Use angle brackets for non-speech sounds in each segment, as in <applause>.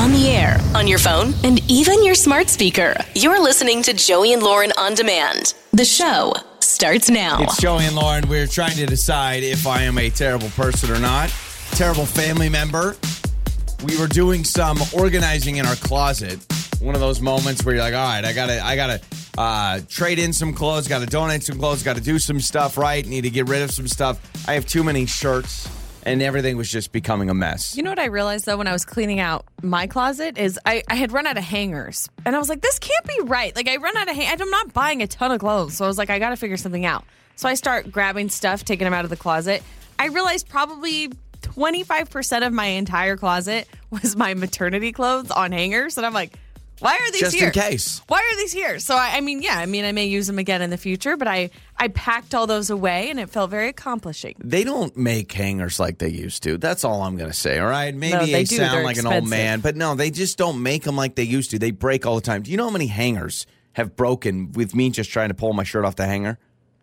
on the air, on your phone, and even your smart speaker. You're listening to Joey and Lauren on demand. The show starts now. It's Joey and Lauren. We're trying to decide if I am a terrible person or not. Terrible family member. We were doing some organizing in our closet. One of those moments where you're like, all right, I gotta, I gotta uh, trade in some clothes, gotta donate some clothes, gotta do some stuff right, need to get rid of some stuff. I have too many shirts, and everything was just becoming a mess. You know what I realized though when I was cleaning out my closet is I, I had run out of hangers and I was like, this can't be right. Like I run out of hang- I'm not buying a ton of clothes, so I was like, I got to figure something out. So I start grabbing stuff, taking them out of the closet. I realized probably 25% of my entire closet <laughs> was my maternity clothes on hangers, and I'm like, why are these Just here? in case. Why are these here? So I, I mean, yeah, I mean, I may use them again in the future, but I I packed all those away, and it felt very accomplishing. They don't make hangers like they used to. That's all I'm going to say. All right. Maybe No, they, they sound They're like an old man, but no, they just don't make them like they used to. They break all the time. Do you know how many hangers have broken with me just trying to pull my shirt off the hanger?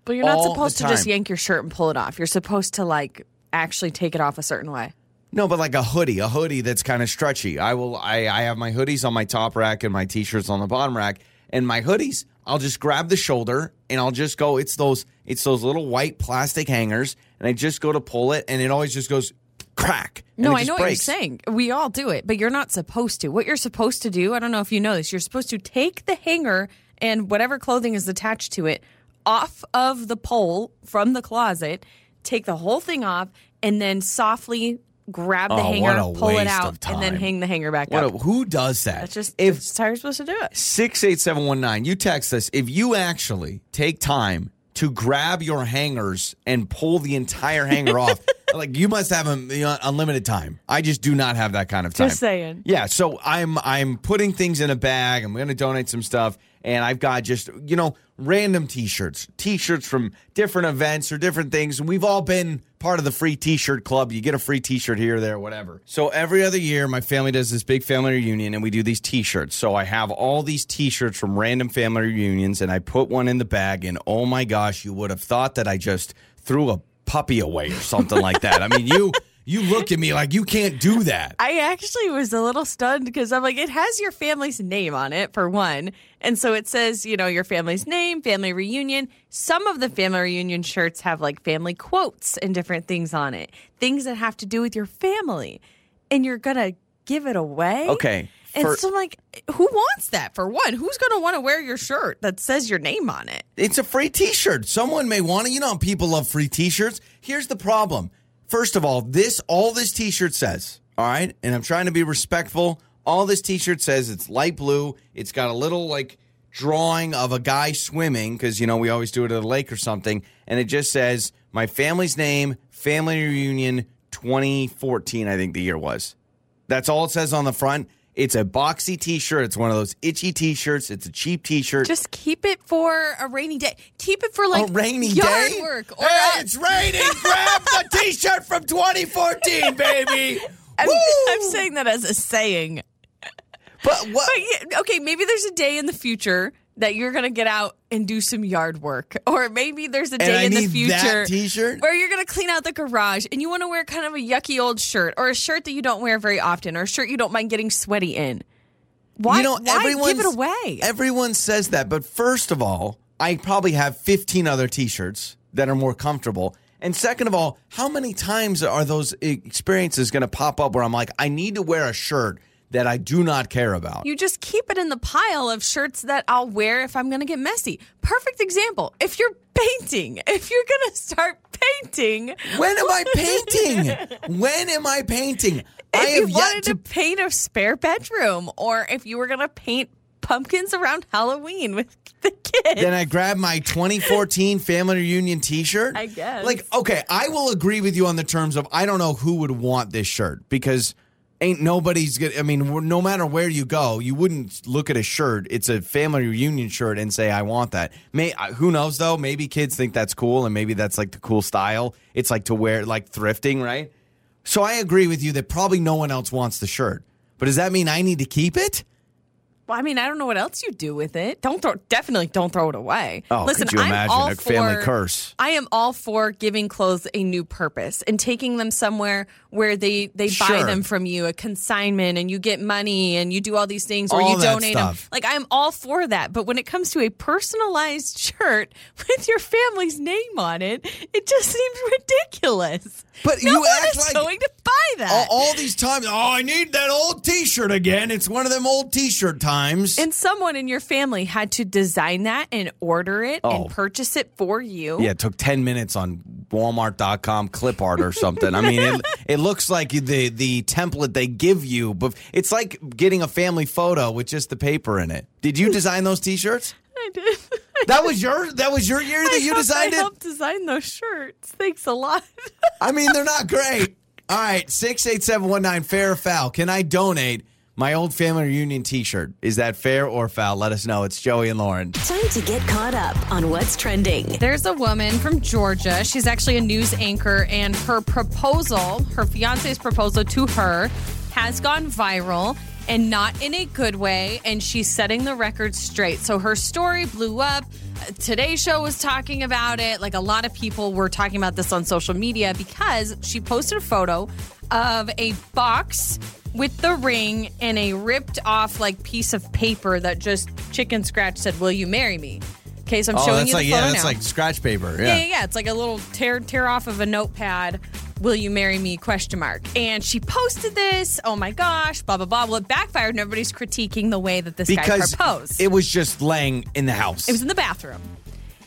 But you're not All supposed to just yank your shirt and pull it off. You're supposed to like actually take it off a certain way. No, but like a hoodie, a hoodie that's kind of stretchy. I will. I, I have my hoodies on my top rack and my t-shirts on the bottom rack. And my hoodies, I'll just grab the shoulder and I'll just go. It's those. It's those little white plastic hangers, and I just go to pull it, and it always just goes crack. No, I know breaks. what you're saying. We all do it, but you're not supposed to. What you're supposed to do, I don't know if you know this, you're supposed to take the hanger and whatever clothing is attached to it off of the pole from the closet, take the whole thing off, and then softly grab the Oh, hanger, pull it out, and then hang the hanger back What? up. A, who does that? That's just if that's how you're supposed to do it. Six eight seven one nine. You text us if you actually take time to grab your hangers and pull the entire hanger <laughs> off. Like you must have um, you know, unlimited time. I just do not have that kind of time. Just saying. Yeah, so I'm I'm putting things in a bag. I'm going to donate some stuff, and I've got just you know random T-shirts, T-shirts from different events or different things. We've all been part of the free T-shirt club. You get a free T-shirt here, there, whatever. So every other year, my family does this big family reunion, and we do these T-shirts. So I have all these T-shirts from random family reunions, and I put one in the bag, and oh my gosh, you would have thought that I just threw a puppy away or something like that. I mean, you. You look at me like you can't do that. I actually was a little stunned because I'm like, it has your family's name on it for one. And so it says, you know, your family's name, family reunion. Some of the family reunion shirts have like family quotes and different things on it, things that have to do with your family. And you're going to give it away? Okay, And for- so I'm like, who wants that for one? Who's going to want to wear your shirt that says your name on it? It's a free t-shirt. Someone may want it. You know people love free t-shirts? Here's the problem. First of all, this all this t-shirt says, all right? And I'm trying to be respectful. All this t-shirt says it's light blue. It's got a little like drawing of a guy swimming cuz you know we always do it at a lake or something and it just says my family's name, family reunion 2014 I think the year was. That's all it says on the front. It's a boxy t-shirt. It's one of those itchy t-shirts. It's a cheap t-shirt. Just keep it for a rainy day. Keep it for like a rainy yard day. work. Or hey, it's raining. Grab the <laughs> T-shirt from 2014, baby. <laughs> I'm! I'm saying that as a saying. but what? But yeah, okay, maybe there's a day in the future that you're gonna get out and do some yard work, <laughs> or maybe there's a day in the future T-shirt? where you're gonna clean out the garage and you want to wear kind of a yucky old shirt, or a shirt that you don't wear very often, or a shirt you don't mind getting sweaty in. Why? you know, why give it away? Everyone says that, but first of all, I probably have 15 other T-shirts that are more comfortable. And second of all, how many times are those experiences going to pop up where I'm like, I need to wear a shirt that I do not care about? You just keep it in the pile of shirts that I'll wear if I'm going to get messy. Perfect example. If you're painting, <laughs> if you're going to start painting, when am I <laughs> painting? when am I painting? I if you have yet wanted to to paint a spare bedroom, or if you were going to paint pumpkins around Halloween with <laughs> the kids. Then I grab my 2014 family reunion T-shirt. I guess. Like, okay, I will agree with you on the terms of I don't know who would want this shirt because ain't nobody's good. I mean, no matter where you go, you wouldn't look at a shirt. It's a family reunion shirt and say I want that. May who knows though? Maybe kids think that's cool and maybe that's like the cool style. It's like to wear like thrifting, right? So I agree with you that probably no one else wants the shirt. But does that mean I need to keep it? Well, I mean, I don't know what else you do with it. Don't throw. Definitely don't throw it away. Oh, Listen, could you I'm imagine all a family for- curse? I am all for giving clothes a new purpose and taking them somewhere where they they buy them from you, a consignment, and you get money and you do all these things, or All you donate them. Like I'm all for that. But when it comes to a personalized <laughs> shirt with your family's name on it, it just seems ridiculous. But no you one act is like- going to buy that. all, all these times. Oh, I need that old T-shirt again. It's one of them old T-shirt times. And someone in your family had to design that and order it Oh. and purchase it for you. yeah, it took ten minutes on Walmart.com clip art or something. I mean, it, <laughs> it looks like the the template they give you, but it's like getting a family photo with just the paper in it. Did you design those T-shirts? I did. That was your that was your year <laughs> that I you helped- designed I it. helped design those shirts. Thanks a lot. <laughs> I mean, they're not great. All right, six eight seven one nine. Fair or foul? Can I donate my old family reunion T-shirt? Is that fair or foul? Let us know. It's Joey and Lauren. Time to get caught up on what's trending. There's a woman from Georgia. She's actually a news anchor, and her proposal, her fiance's proposal to her, has gone viral and not in a good way. And she's setting the record straight. So her story blew up. Today's show was talking about it. Like a lot of people were talking about this on social media because she posted a photo of a box with the ring and a ripped off like piece of paper that just chicken scratch said, "Will you marry me?" Okay, so I'm Oh, showing you the like photo yeah, that's now. like scratch paper. Yeah, Yeah. yeah, yeah. It's like a little tear tear off of a notepad. Will you marry me? Question mark. And she posted this. Oh my gosh, blah blah blah. Well, it backfired, and everybody's critiquing the way that this Because guy proposed. it was just laying in the house. It was in the bathroom.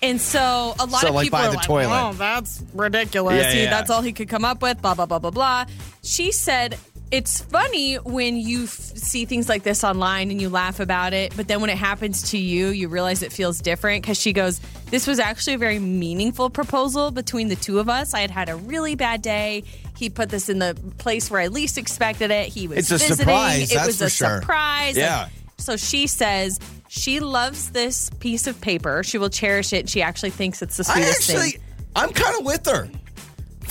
And so a lot So, of like, people by are the like, toilet. "Oh, that's ridiculous." Yeah, He- yeah. That's all he could come up with. Blah blah blah blah blah. She said. It's funny when you f- see things like this online and you laugh about it, but then when it happens to you, you realize it feels different. Because she goes, This was actually a very meaningful proposal between the two of us. I had had a really bad day. He put this in the place where I least expected it. He was It's a visiting. surprise, It was a sure. surprise. Yeah. And so she says she loves this piece of paper. She will cherish it. She actually thinks it's the I sweetest actually, thing. I'm kind of with her.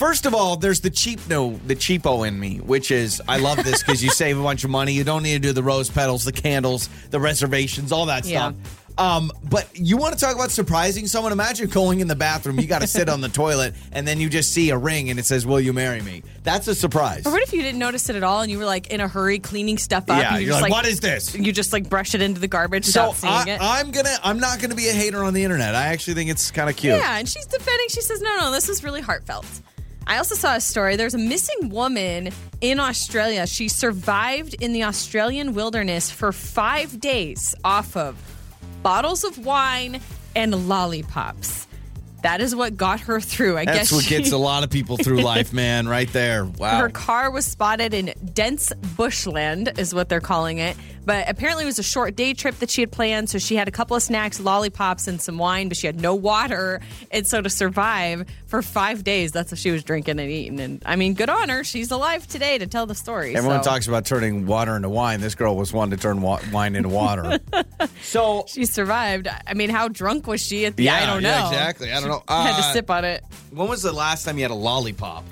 First of all, there's the cheap no, the cheapo in me, which is I love this because you save a bunch of money. You don't need to do the rose petals, the candles, the reservations, all that Yeah. stuff. Um, but you want to talk about surprising someone? Imagine going in the bathroom, you got to sit on the toilet, and then you just see a ring and it says, "Will you marry me?" That's a surprise. Or what if you didn't notice it at all and you were like in a hurry cleaning stuff up? Yeah, and you're just like, "What is this?" You just like brush it into the garbage So without seeing I, it. I'm gonna, I'm not gonna be a hater on the internet. I actually think it's kind of cute. Yeah, and she's defending. She says, no, no, this is really heartfelt. I also saw a story. There's a missing woman in Australia. She survived in the Australian wilderness for five days off of bottles of wine and lollipops. That is what got her through. I guess. That's guess what she- gets a lot of people through <laughs> life, man. Right there. Wow. Her car was spotted in dense bushland, is what they're calling it. But apparently, it was a short day trip that she had planned. So she had a couple of snacks, lollipops, and some wine, but she had no water. And so to survive for five days, that's what she was drinking and eating. And I mean, good on her. She's alive today to tell the story. Everyone so talks about turning water into wine. This girl was one to turn wa- wine into water. <laughs> so She survived. I mean, how drunk was she at the? I don't know. yeah, exactly. I don't know. had to Uh, sip on it. When was the last time you had a lollipop?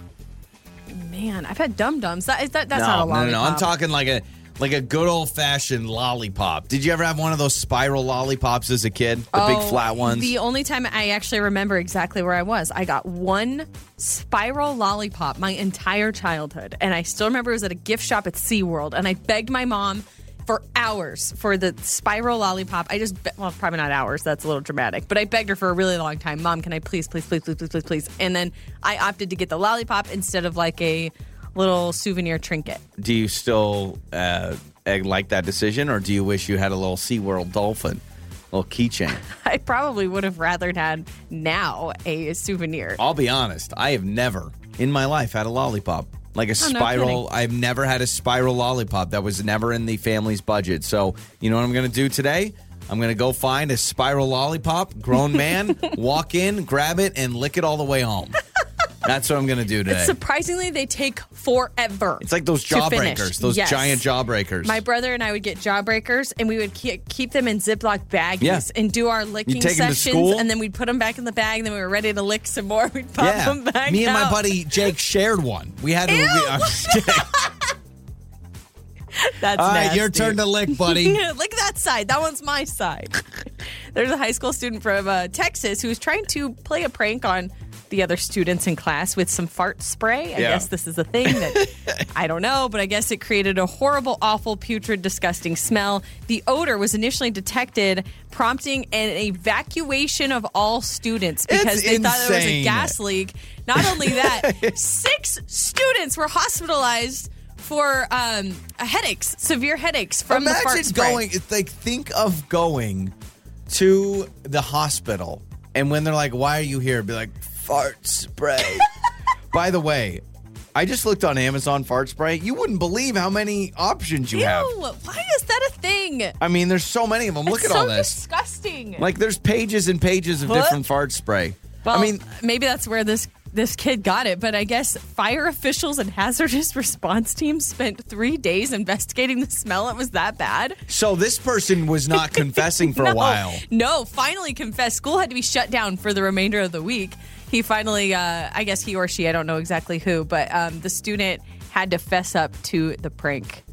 Man, I've had dum dums. That is that. That's no, not a no, lollipop. no, no. I'm talking like a like a good old fashioned lollipop. Did you ever have one of those spiral lollipops as a kid? The big Oh, flat ones. The only time I actually remember exactly where I was, I got one spiral lollipop my entire childhood. And I still remember it was at a gift shop at SeaWorld. And I begged my mom for hours for the spiral lollipop. I just, be- well, probably not hours. That's a little dramatic. But I begged her for a really long time. Mom, can I please, please, please, please, please, please, please? And then I opted to get the lollipop instead of like a little souvenir trinket. do you still uh, like that decision, or do you wish you had a little SeaWorld dolphin, little keychain? <laughs> I probably would have rather had now a souvenir. I'll be honest. I have never in my life had a lollipop. Like a Oh, spiral. kidding. I've never had a spiral lollipop. That was never in the family's budget. So, you know what I'm going to do today? I'm going to go find a spiral lollipop, grown man, <laughs> walk in, grab it, and lick it all the way home. That's what I'm going to do today. Surprisingly, they take forever. It's like those to finish. jawbreakers, those Yes. giant jawbreakers. My brother and I would get jawbreakers, and we would keep, keep them in Ziploc baggies Yeah. and do our licking take 'em to sessions, school? and then we'd put them back in the bag. And then we were ready to lick some more. <laughs> We'd pop yeah. them back. Me and my out. buddy Jake shared one. We had to. We, I'm just kidding. That's All right, nasty. your turn to lick, buddy. <laughs> Lick that side. That one's my side. <laughs> There's a high school student from uh, Texas who's trying to play a prank on the other students in class with some fart spray. I Yeah. guess this is a thing that <laughs> I don't know, but I guess it created a horrible, awful, putrid, disgusting smell. The odor was initially detected, prompting an evacuation of all students because It's they thought there was a gas leak. Not only that, <laughs> six students were hospitalized for um, headaches, severe headaches from the fart spray. going. It's like think of going to the hospital, and when they're like, "Why are you here?" Be like, "Fart spray." <laughs> By the way, I just looked on Amazon fart spray. You wouldn't believe how many options you Ew, have. why is that a thing? I mean, there's so many of them. Look it's at all this. disgusting. Like, there's pages and pages of What? different fart spray. well, I mean, maybe that's where this this kid got it, but I guess fire officials and hazardous <laughs> response teams spent three days investigating the smell. It was that bad. so this person was not <laughs> confessing for no, a while. No, finally confessed. School had to be shut down for the remainder of the week. He finally, uh, I guess he or she, I don't know exactly who, but um, the student had to fess up to the prank.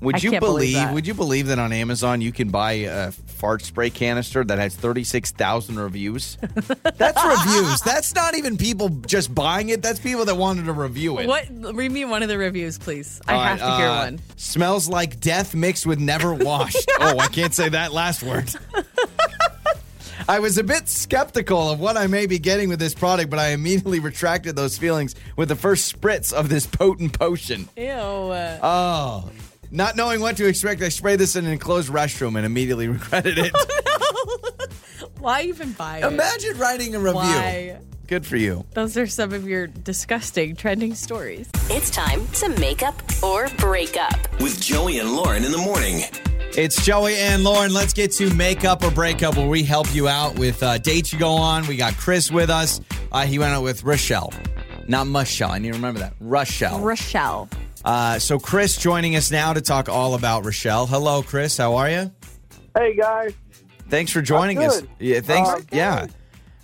Would I you believe believe? that. would you believe that on Amazon you can buy a fart spray canister that has thirty six thousand reviews? <laughs> That's reviews. That's not even people just buying it. That's people that wanted to review it. What? Read me one of the reviews, please. I All have right, to hear uh, one. Smells like death mixed with never washed. <laughs> oh, I can't say that last word. <laughs> I was a bit skeptical of what I may be getting with this product, but I immediately retracted those feelings with the first spritz of this potent potion. Ew. Oh, not knowing what to expect, I sprayed this in an enclosed restroom and immediately <laughs> regretted it. <laughs> Why even buy it? Imagine writing a review. Why? Good for you. Those are some of your disgusting trending stories. It's time to make up or break up. With Joey and Lauren in the morning. It's Joey and Lauren. Let's get to makeup or breakup where we help you out with uh, dates you go on. We got Chris with us. Uh, he went out with Rochelle, not Michelle. I need to remember that. Rochelle. Rochelle. Uh, so Chris joining us now to talk all about Rochelle. Hello, Chris. How are you? Hey guys, Thanks for joining us. Yeah, thanks. Uh, yeah.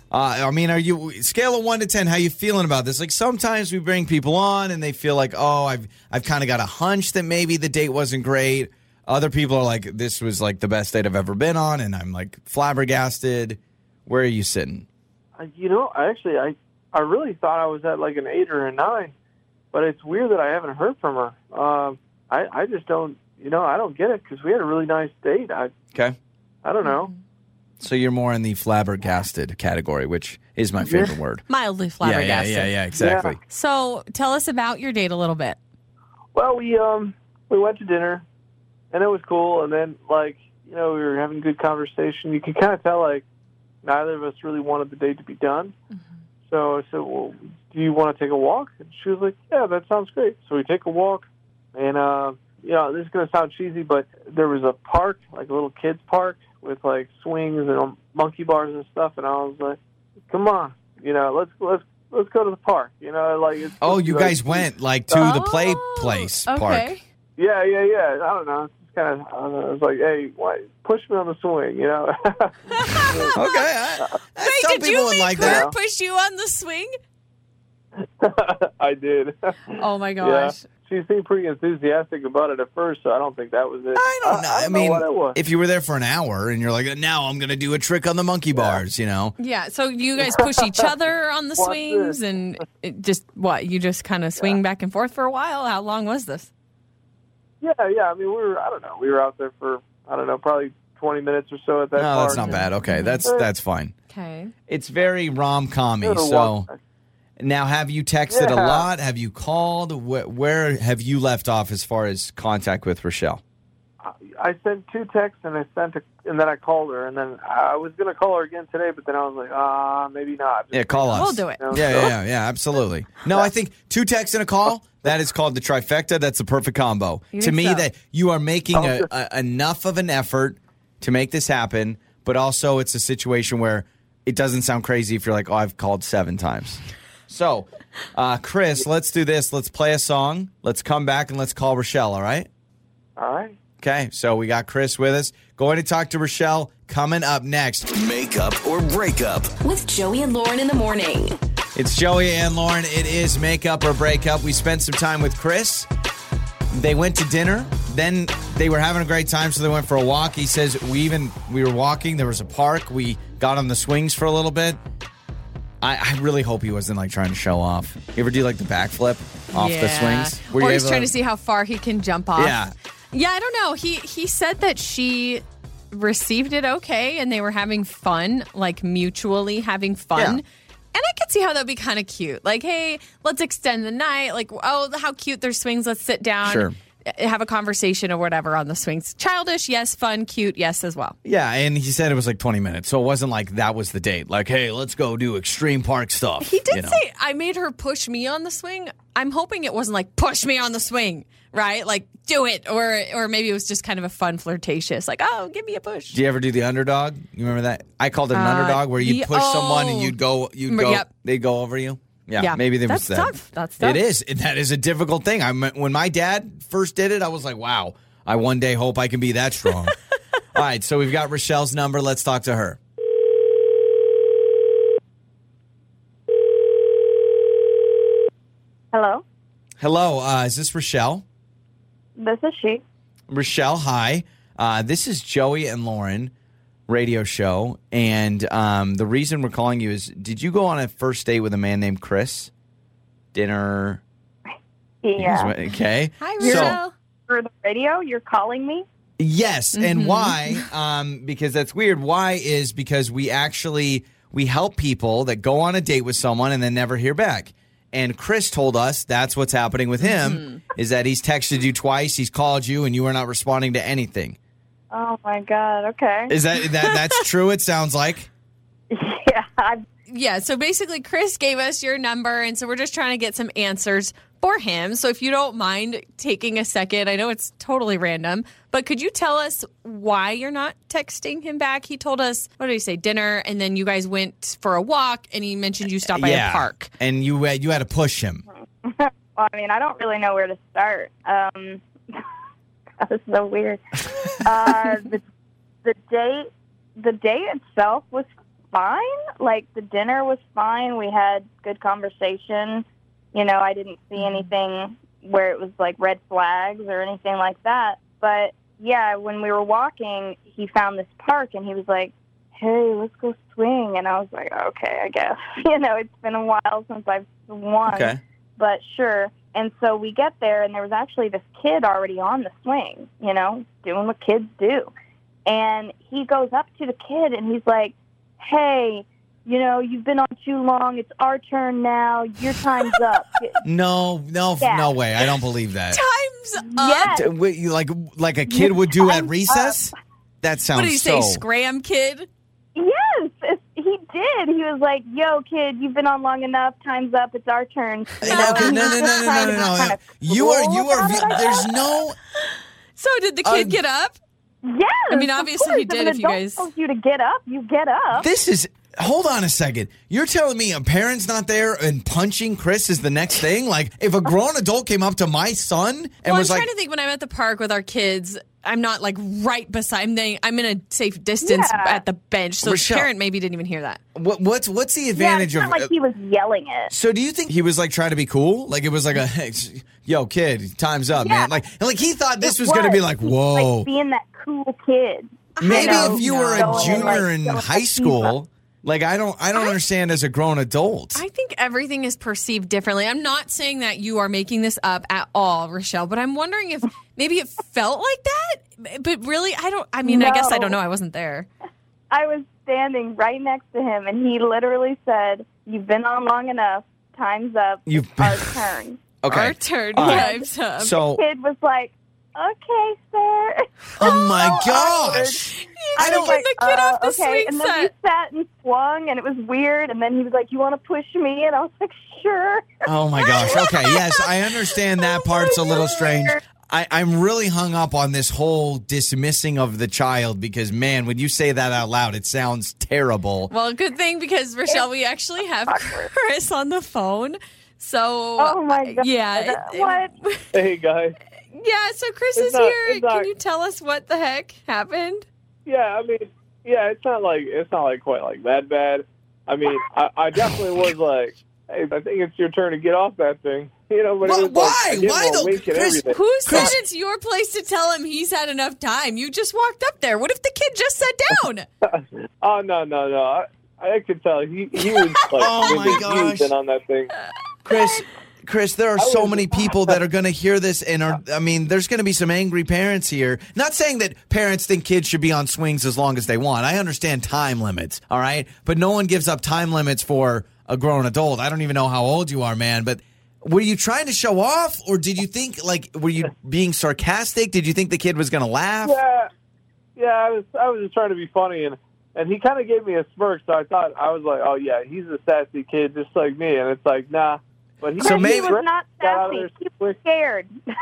Uh, I mean, are you scale of one to ten? How you feeling about this? Like sometimes we bring people on and they feel like, oh, I've I've kind of got a hunch that maybe the date wasn't great. Other people are like, this was like the best date I've ever been on, and I'm like flabbergasted. Where are you sitting? Uh, you know, I actually I I really thought I was at like an eight or a nine, but it's weird that I haven't heard from her. Um, I I just don't, you know, I don't get it because we had a really nice date. I Okay, I don't know. so you're more in the flabbergasted category, which is my favorite word. Mildly Yeah, yeah, flabbergasted. yeah, yeah, exactly. So tell us about your date a little bit. Well, we um we went to dinner, and it was cool. And then like you know we were having good conversation. You could kind of tell like neither of us really wanted the date to be done. So I said, "Well, do you want to take a walk?" And she was like, "Yeah, that sounds great." So we take a walk, and uh, you know this is going to sound cheesy, but there was a park, like a little kids park, with like swings and um, monkey bars and stuff. And I was like, "Come on, you know, let's let's let's go to the park." You know, like it's Oh, you like- guys went like to the play Oh, place park. Okay. yeah, yeah, yeah. I don't know. It's kind of. I, don't know. I was like, hey, why, push me on the swing, you know? <laughs> Okay, I, I- Wait, some did people you would make like her that. push you on the swing? <laughs> I did. Oh my Yeah. gosh. She seemed pretty enthusiastic about it at first, so I don't think that was it. I don't know. I, don't mean, what it was. if you were there for an hour and you're like, now I'm going to do a trick on the monkey bars, you know? Yeah. So you guys push each other on the <laughs> Watch swings this. and it just what? You just kind of swing back and forth for a while? How long was this? Yeah, yeah. I mean, we were. I don't know. We were out there for I don't know, probably twenty minutes or so at that. No, park. that's not bad. Okay, that's that's fine. Okay. It's very rom We commy. So now, have you texted a lot? Have you called? Where, where have you left off as far as contact with Rochelle? I sent two texts and I sent a, and then I called her and then I was gonna call her again today, but then I was like, ah, maybe not. Yeah, call us. We'll do it. You know, Yeah, so- yeah, yeah, yeah, absolutely. No, I <laughs> think two texts and a call. That is called the trifecta. That's the perfect combo. You to me, so? that you are making a, a, enough of an effort to make this happen, but also it's a situation where it doesn't sound crazy if you're like, oh, I've called seven times. So, uh, Chris, let's do this. Let's play a song. Let's come back and let's call Rochelle. All right. All right. Okay. So we got Chris with us. Going to talk to Rochelle. Coming up next. Makeup or breakup. With Joey and Lauren in the morning. It's Joey and Lauren. It is makeup or breakup. We spent some time with Chris. They went to dinner. then they were having a great time, so they went for a walk. He says we even we were walking. There was a park. We got on the swings for a little bit. I, I really hope he wasn't like trying to show off. You ever do like the backflip off the Yeah. swings? or you he's able trying to see how far he can jump off. Yeah. Yeah, I don't know. He he said that she received it okay and they were having fun, like mutually having fun. Yeah. And I could see how that'd be kind of cute. Like, hey, let's extend the night. Like, oh, how cute their swings. Let's sit down. Sure. Eh, have a conversation or whatever on the swings. Childish, yes. Fun, cute, yes, as well. Yeah, and he said it was like 20 minutes. So it wasn't like that was the date. Like, hey, let's go do extreme park stuff. He did you know? say I made her push me on the swing. I'm hoping it wasn't like push me on the swing, right? Like do it, or or maybe it was just kind of a fun flirtatious, like oh, give me a push. Do you ever do the underdog? You remember that? I called it an Uh, underdog where you'd ye- push someone and oh. you'd go, you'd Mm, go, yep. they'd go over you. Yeah, Yeah. maybe there That's was that. tough. That's tough. It is. And That is a difficult thing. I when my dad first did it, I was like, wow. I one day hope I can be that strong. <laughs> All right, so we've got Rochelle's number. Let's talk to her. Hello, Hello, uh, is this Rochelle? This is she. Rochelle, hi. Uh, this is Joey and Lauren radio show, and um, the reason we're calling you is: Did you go on a first date with a man named Chris? Dinner. Yeah. Okay. <laughs> Hi, So- For the radio, you're calling me? Yes, and why? Um, because that's weird. Why is because we actually we help people that go on a date with someone and then never hear back. And Chris told us that's what's happening with him mm-hmm. is that he's texted you twice, he's called you, and you are not responding to anything. Oh my god. Okay. Is that that <laughs> that's true? It sounds like. yeah. I, yeah. So basically, Chris gave us your number, and so we're just trying to get some answers for him. So if you don't mind taking a second, I know it's totally random, but could you tell us why you're not texting him back? He told us what did he say? Dinner, and then you guys went for a walk, and he mentioned you stopped by yeah, a park. and you had- you had to push him. <laughs> well, I mean, I don't really know where to start. Um, <laughs> that was so weird. uh, <laughs> the the date, the date itself was fine. Like the dinner was fine. We had good conversation. You know, I didn't see anything where it was like red flags or anything like that. But yeah, when we were walking, he found this park and he was like, "Hey, let's go swing." And I was like, "Okay, I guess." <laughs> You know, it's been a while since I've swung Okay. but sure. And so we get there, and there was actually this kid already on the swing, you know, doing what kids do. And he goes up to the kid, and he's like, "Hey, you know, you've been on too long. It's our turn now. Your time's up." <laughs> No, no, Yeah. no way. I don't believe that. Time's up. yes. D- wait, Like like a kid would do at Time's recess? That sounds What did he so. say? Scram kid. Yes, he did. He was like, "Yo, kid, you've been on long enough. Time's up. It's our turn." You <laughs> know, Okay, no, no, no, no, no, no, no, kind no. of You are, you are. about it, There's no. So did the Uh, kid get up? Yes. I mean, of obviously he did If, if you guys- tells you to get up, you get up. This is. Hold on a second. You're telling me a parent's not there and punching Chris is the next thing? Like, if a grown adult came up to my son and Well, I'm was trying like, to think when I'm at the park with our kids, I'm not like right beside. I'm, they, I'm in a safe distance Yeah. at the bench, so his Rochelle. parent maybe didn't even hear that. what, what's what's the yeah, advantage it's of? like he was yelling it. so, do you think he was like trying to be cool? Like it was like a, <laughs> hey, yo, kid, time's up, Yeah. man. Like, and like he thought this It was, going to be like, whoa. like being that cool kid. Maybe know, if you were a going and, like, junior in high to school, like I don't, I don't understand as a grown adult. I think everything is perceived differently. I'm not saying that you are making this up at all, Rochelle, but I'm wondering if maybe it felt like that. But really, I don't. I mean, I guess I don't know. I wasn't there. I was standing right next to him, and he literally said, "You've been on long enough. Time's up. You've It's our <laughs> turn." okay. Our turn. All right. Time's up. So, Kid was like, "Okay, sir." oh my so <laughs> oh, gosh. I don't was get the uh, kid off the okay. swing and then set. we sat and swung, and it was weird. And then he was like, "You want to push me?" And I was like, "Sure." Oh my gosh. <laughs> Okay. Yes, I understand that <laughs> part's a little strange. I, I'm really hung up on this whole dismissing of the child because, man, when you say that out loud, it sounds terrible. Well, good thing because Rochelle, we actually have Chris on the phone. So, Oh my god! yeah, it- what? Hey guys. Yeah. So Chris It's is not- here. it's not- Can you tell us what the heck happened? Yeah, I mean, yeah, it's not like it's not like quite like that bad. I mean, I, I definitely was like, hey, I think it's your turn to get off that thing. <laughs> you know, but Why- it was like, why? I gave Why him a though, Chris? everything. Who said it's your place to tell him he's had enough time? You just walked up there. What if the kid just sat down? <laughs> Oh no, no, no! I, I could tell he he was like <laughs> Oh, my gosh. on that thing. Chris, Chris, there are so many people that are going to hear this and are, I mean, there's going to be some angry parents here. Not saying that parents think kids should be on swings as long as they want. I understand time limits, all right? But no one gives up time limits for a grown adult. I don't even know how old you are, man, but were you trying to show off or did you think, like, were you being sarcastic? Did you think the kid was going to laugh? Yeah, yeah. I was I was just trying to be funny, and and he kind of gave me a smirk, so I thought I was like, oh yeah, he's a sassy kid just like me, and it's like nah. But he, So But maybe- he was not got out of sassy. He was scared. <laughs>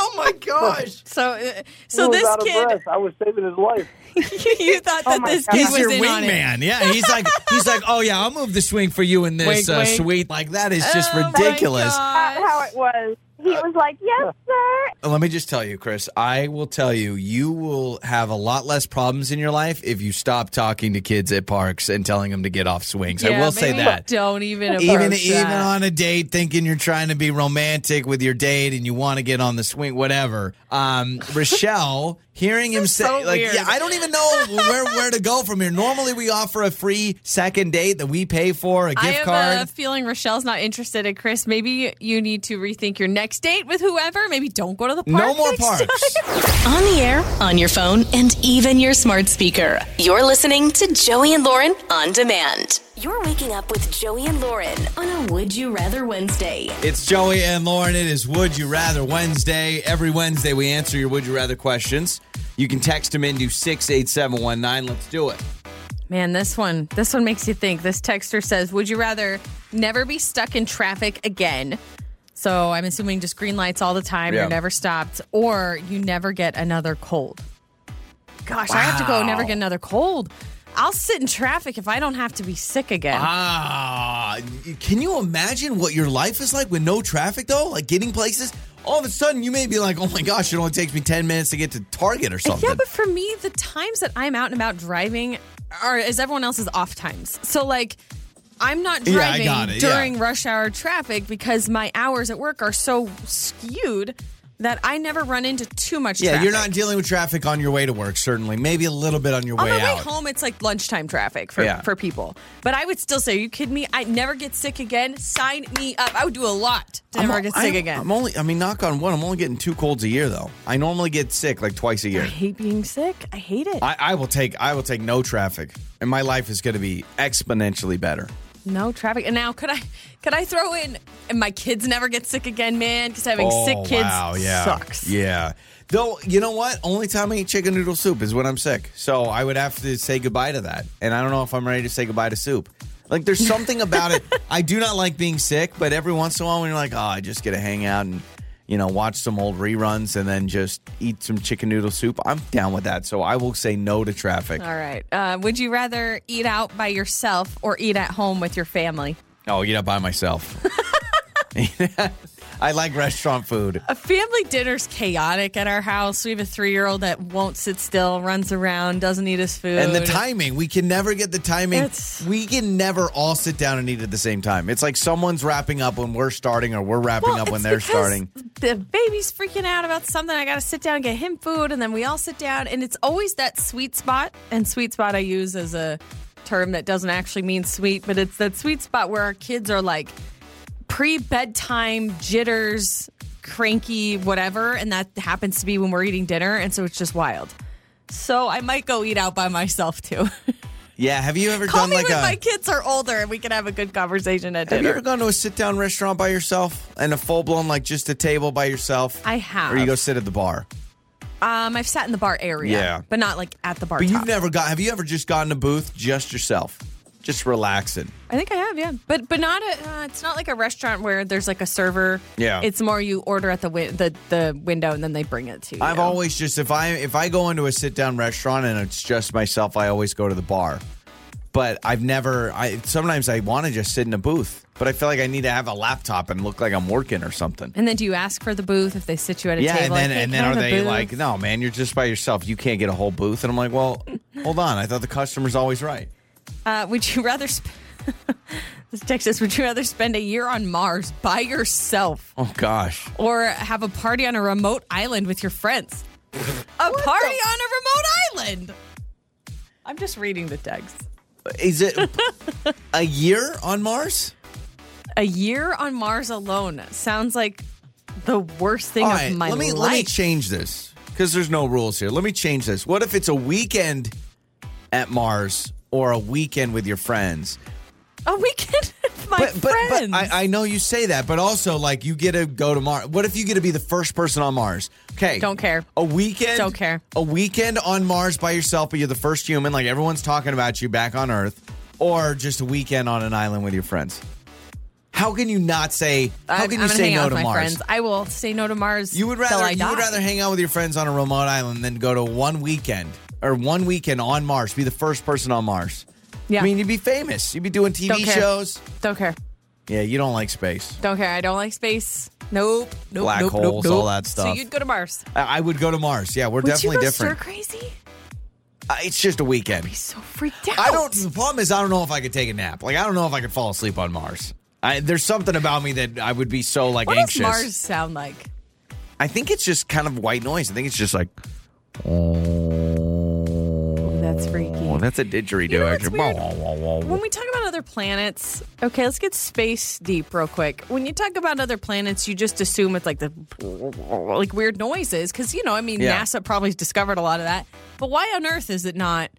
Oh my <laughs> gosh. So, uh, so was this out of kid, breath. I was saving his life. <laughs> you thought Oh that my this God. kid He's was your in on it. wingman. Yeah, he's like he's like, oh yeah, I'll move the swing for you in this Wink, uh, wink. suite. Like that is just Oh my ridiculous. gosh. That's how it was. He was like, "Yes, <laughs> sir." Let me just tell you, Chris. I will tell you, you will have a lot less problems in your life if you stop talking to kids at parks and telling them to get off swings. I Yeah, will say that. Don't even Even that. even on a date, thinking you're trying to be romantic with your date and you want to get on the swing, whatever. Um, <laughs> Rochelle, hearing him say, so like, weird. yeah, I don't even know where <laughs> where to go from here. Normally, we offer a free second date that we pay for, a gift I have card. a feeling Rochelle's not interested in Chris. Maybe you need to rethink your next date with whoever. Maybe don't go to the park. no more next parks. time. <laughs> On the air, on your phone, and even your smart speaker. You're listening to Joey and Lauren on demand. You're waking up with Joey and Lauren on a Would You Rather Wednesday. It's Joey and Lauren. It is Would You Rather Wednesday. Every Wednesday, we answer your Would You Rather questions. You can text them into 68719. Let's do it. Man, this one, this one makes you think. This texter says, "Would you rather never be stuck in traffic again?" So I'm assuming just green lights all the time. Yeah. You're never stopped, or you never get another cold. Gosh, I have to go. Never get another cold. I'll sit in traffic if I don't have to be sick again. Ah, can you imagine what your life is like with no traffic, though? Like getting places? All of a sudden, you may be like, oh my gosh, it only takes me 10 minutes to get to Target or something. Yeah, but for me, the times that I'm out and about driving are as everyone else's off times. So like I'm not driving yeah. during rush hour traffic because my hours at work are so skewed that I never run into too much yeah, traffic. you're not dealing with traffic on your way to work, certainly. Maybe a little bit on your way on way my way out. home, it's like lunchtime traffic for, Yeah. for people. But I would still say, are you kidding me? I never get sick again. Sign me up. I would do a lot to never I'm- get sick I'm- again. I'm only, I mean, knock on wood, I'm only getting two colds a year, though. I normally get sick like twice a year. I hate being sick. I hate it. I, I will take I will take no traffic, and my life is going to be exponentially better. No traffic. And now could I could I throw in and my kids never get sick again, man? Because having oh, sick kids wow, yeah, sucks. Yeah. Though you know what, only time I eat chicken noodle soup is when I'm sick. So I would have to say goodbye to that, and I don't know if I'm ready to say goodbye to soup. Like there's something about it. <laughs> I do not like being sick, but every once in a while when you're like, oh, I just get to hang out and you know watch some old reruns and then just eat some chicken noodle soup. I'm down with that. So I will say no to traffic. All right. Uh, would you rather eat out by yourself or eat at home with your family? Oh, eat out by myself. <laughs> <laughs> I like restaurant food. A family dinner's chaotic at our house. We have a three year old that won't sit still, runs around, doesn't eat his food. And the timing, we can never get the timing. It's- we can never all sit down and eat at the same time. It's like someone's wrapping up when we're starting, or we're wrapping Well, up when they're starting. The baby's freaking out about something. I got to sit down and get him food, and then we all sit down, and it's always that sweet spot. And sweet spot I use as a term that doesn't actually mean sweet, but it's that sweet spot where our kids are like pre bedtime jitters, cranky, whatever, and that happens to be when we're eating dinner, and so it's just wild. So I might go eat out by myself too. <laughs> Yeah, have you ever Call done me like when a? my kids are older and we can have a good conversation at dinner. have you ever gone to a sit down restaurant by yourself and a full blown like just a table by yourself? I have. Or you go sit at the bar. Um, I've sat in the bar area, Yeah. but not like at the bar. But top. you've never got. Have you ever just gotten a booth just yourself, just relaxing? I think I have, yeah, but but not a. Uh, it's not like a restaurant where there's like a server. Yeah. it's more you order at the win- the the window and then they bring it to you. I've always just if I if I go into a sit down restaurant and it's just myself, I always go to the bar. But I've never. I sometimes I want to just sit in a booth, but I feel like I need to have a laptop and look like I'm working or something. And then do you ask for the booth if they sit you at a Yeah, and table? then like, hey, and then are they booth? like, no, man, you're just by yourself. You can't get a whole booth. And I'm like, well, hold on. I thought the customer's always right. Uh, would you rather? Sp- <laughs> This text says, would you rather spend a year on Mars by yourself Oh gosh. or have a party on a remote island with your friends? A party on a remote island. I'm just reading the text. Is it <laughs> a year on Mars? A year on Mars alone sounds like the worst thing All of my let me life. let me change this because there's no rules here. Let me change this. What if it's a weekend at Mars or a weekend with your friends? a weekend <laughs> with my but but, friends. but I, I know you say that, but also like you get to go to Mars. What if you get to be the first person on Mars? Okay, Don't care. A weekend, Don't care. A weekend on Mars by yourself, but you're the first human. Like everyone's talking about you back on Earth, or just a weekend on an island with your friends. How can you not say? How can I'm you gonna say no to Mars? friends. I will say no to Mars. You would rather you die. would rather hang out with your friends on a remote island than go to one weekend or one weekend on Mars. Be the first person on Mars. Yeah. I mean, you'd be famous. You'd be doing TV Don't care. shows. Don't care. Yeah, you don't like space. Don't care. I don't like space. Nope. Nope. Black nope, holes, nope, all nope. that So stuff. you'd go to Mars. I, I would go to Mars. Yeah, we're Would definitely you go different. stir crazy? Uh, it's just a weekend. Be so freaked out. I don't. The problem is, I don't know if I could take a nap. Like, I don't know if I could fall asleep on Mars. I, there's something about me that I would be so like What anxious. does Mars sound like? I think it's just kind of white noise. I think it's just like. Oh, that's freaky. Oh, that's a didgeridoo. You know what's actually. weird? When we talk about other planets, okay, let's get space deep real quick. When you talk about other planets, you just assume it's like the like weird noises because you know, I mean, Yeah. NASA probably discovered a lot of that. But why on Earth is it not?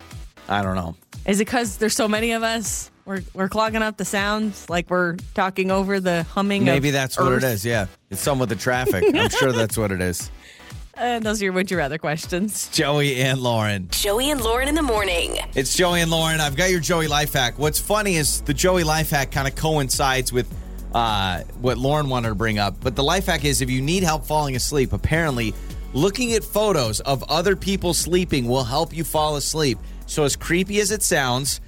I don't know. Is it because there's so many of us? We're we're clogging up the sounds, like we're talking over the humming. Maybe of that's what Earth. it is. Yeah, it's some with the traffic. <laughs> I'm sure that's what it is. And those are your would you rather questions. Joey and Lauren. Joey and Lauren in the morning. It's Joey and Lauren. I've got your Joey life hack. What's funny is the Joey life hack kind of coincides with uh, what Lauren wanted to bring up. But the life hack is if you need help falling asleep, apparently looking at photos of other people sleeping will help you fall asleep. So, as creepy as it sounds,